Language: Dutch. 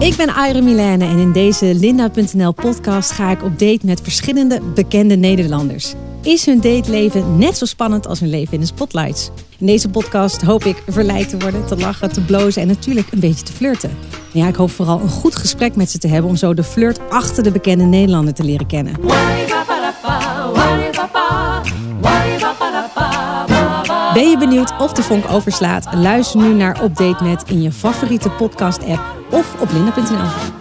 Ik ben Aire Milene en in deze Linda.nl podcast ga ik op date met verschillende bekende Nederlanders. Is hun dateleven net zo spannend als hun leven in de spotlights? In deze podcast hoop ik verleid te worden, te lachen, te blozen en natuurlijk een beetje te flirten. Ja, ik hoop vooral een goed gesprek met ze te hebben om zo de flirt achter de bekende Nederlander te leren kennen. Ben je benieuwd of de vonk overslaat? Luister nu naar Update Met in je favoriete podcast app of op linda.nl.